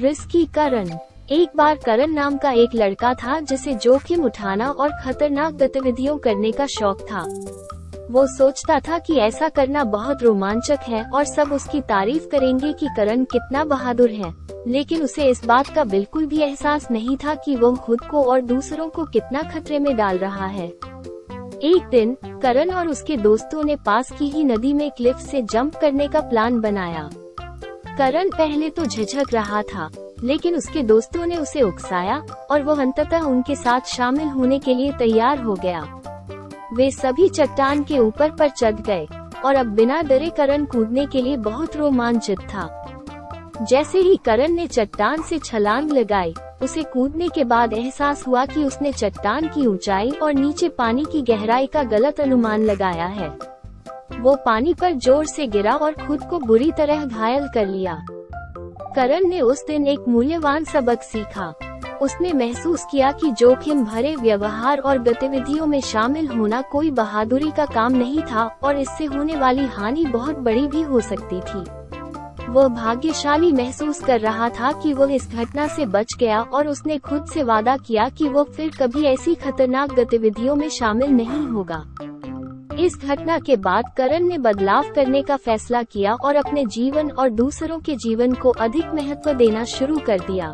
Risky करण। एक बार करण नाम का एक लड़का था जिसे जोखिम उठाना और खतरनाक गतिविधियों करने का शौक था। वो सोचता था कि ऐसा करना बहुत रोमांचक है और सब उसकी तारीफ़ करेंगे कि करण कितना बहादुर है। लेकिन उसे इस बात का बिल्कुल भी एहसास नहीं था कि वो खुद को और दूसरों को कितना खतरे में डाल रहा है। एक दिन, करण और उसके दोस्तों ने पास की ही नदी में क्लिफ से जंप करने का प्लान बनाया। करण पहले तो झिझक रहा था, लेकिन उसके दोस्तों ने उसे उकसाया, और वो अंततः उनके साथ शामिल होने के लिए तैयार हो गया। वे सभी चट्टान के ऊपर पर चढ़ गए, और अब बिना डरे करण कूदने के लिए बहुत रोमांचित था। जैसे ही करण ने चट्टान से छलांग लगाई, उसे कूदने के बाद एहसास हुआ कि उसने चट्टान की ऊंचाई और नीचे पानी की गहराई का गलत अनुमान लगाया है। वो पानी पर ज़ोर से गिरा और खुद को बुरी तरह घायल कर लिया। करण ने उस दिन एक मूल्यवान सबक सीखा। उसने महसूस किया कि जोखिम भरे व्यवहार और गतिविधियों में शामिल होना कोई बहादुरी का काम नहीं था और इससे होने वाली हानि बहुत बड़ी भी हो सकती थी। वो भाग्यशाली महसूस कर रहा था कि वो इस घटना से बच गया और उसने खुद से वादा किया कि वो फिर कभी ऐसी खतरनाक गतिविधियों में शामिल नहीं होगा। इस घटना के बाद करण ने बदलाव करने का फैसला किया और अपने जीवन और दूसरों के जीवन को अधिक महत्व देना शुरू कर दिया।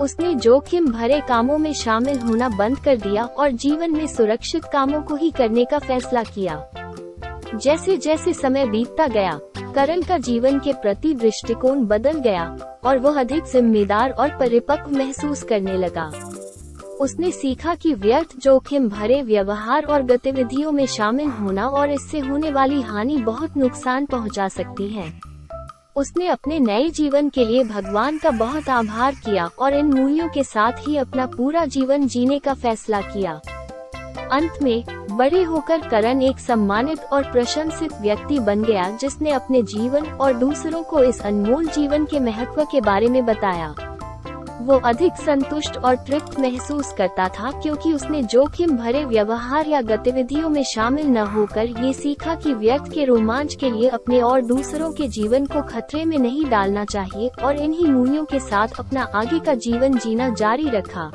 उसने जोखिम भरे कामों में शामिल होना बंद कर दिया और जीवन में सुरक्षित कामों को ही करने का फैसला किया। जैसे जैसे समय बीतता गया, करण का जीवन के प्रति दृष्टिकोण बदल गया और वह अधिक जिम्मेदार और परिपक्व महसूस करने लगा। उसने सीखा कि व्यर्थ जोखिम भरे व्यवहार और गतिविधियों में शामिल होना और इससे होने वाली हानि बहुत नुकसान पहुँचा सकती है। उसने अपने नए जीवन के लिए भगवान का बहुत आभार किया और इन मूल्यों के साथ ही अपना पूरा जीवन जीने का फैसला किया। अंत में, बड़े होकर करण एक सम्मानित और प्रशंसित व्यक्ति बन गया जिसने अपने जीवन और दूसरों को इस अनमोल जीवन के महत्व के बारे में बताया। वो अधिक संतुष्ट और तृप्त महसूस करता था क्योंकि उसने जोखिम भरे व्यवहार या गतिविधियों में शामिल न होकर ये सीखा कि व्यक्ति के रोमांच के लिए अपने और दूसरों के जीवन को खतरे में नहीं डालना चाहिए और इन्हीं मूल्यों के साथ अपना आगे का जीवन जीना जारी रखा।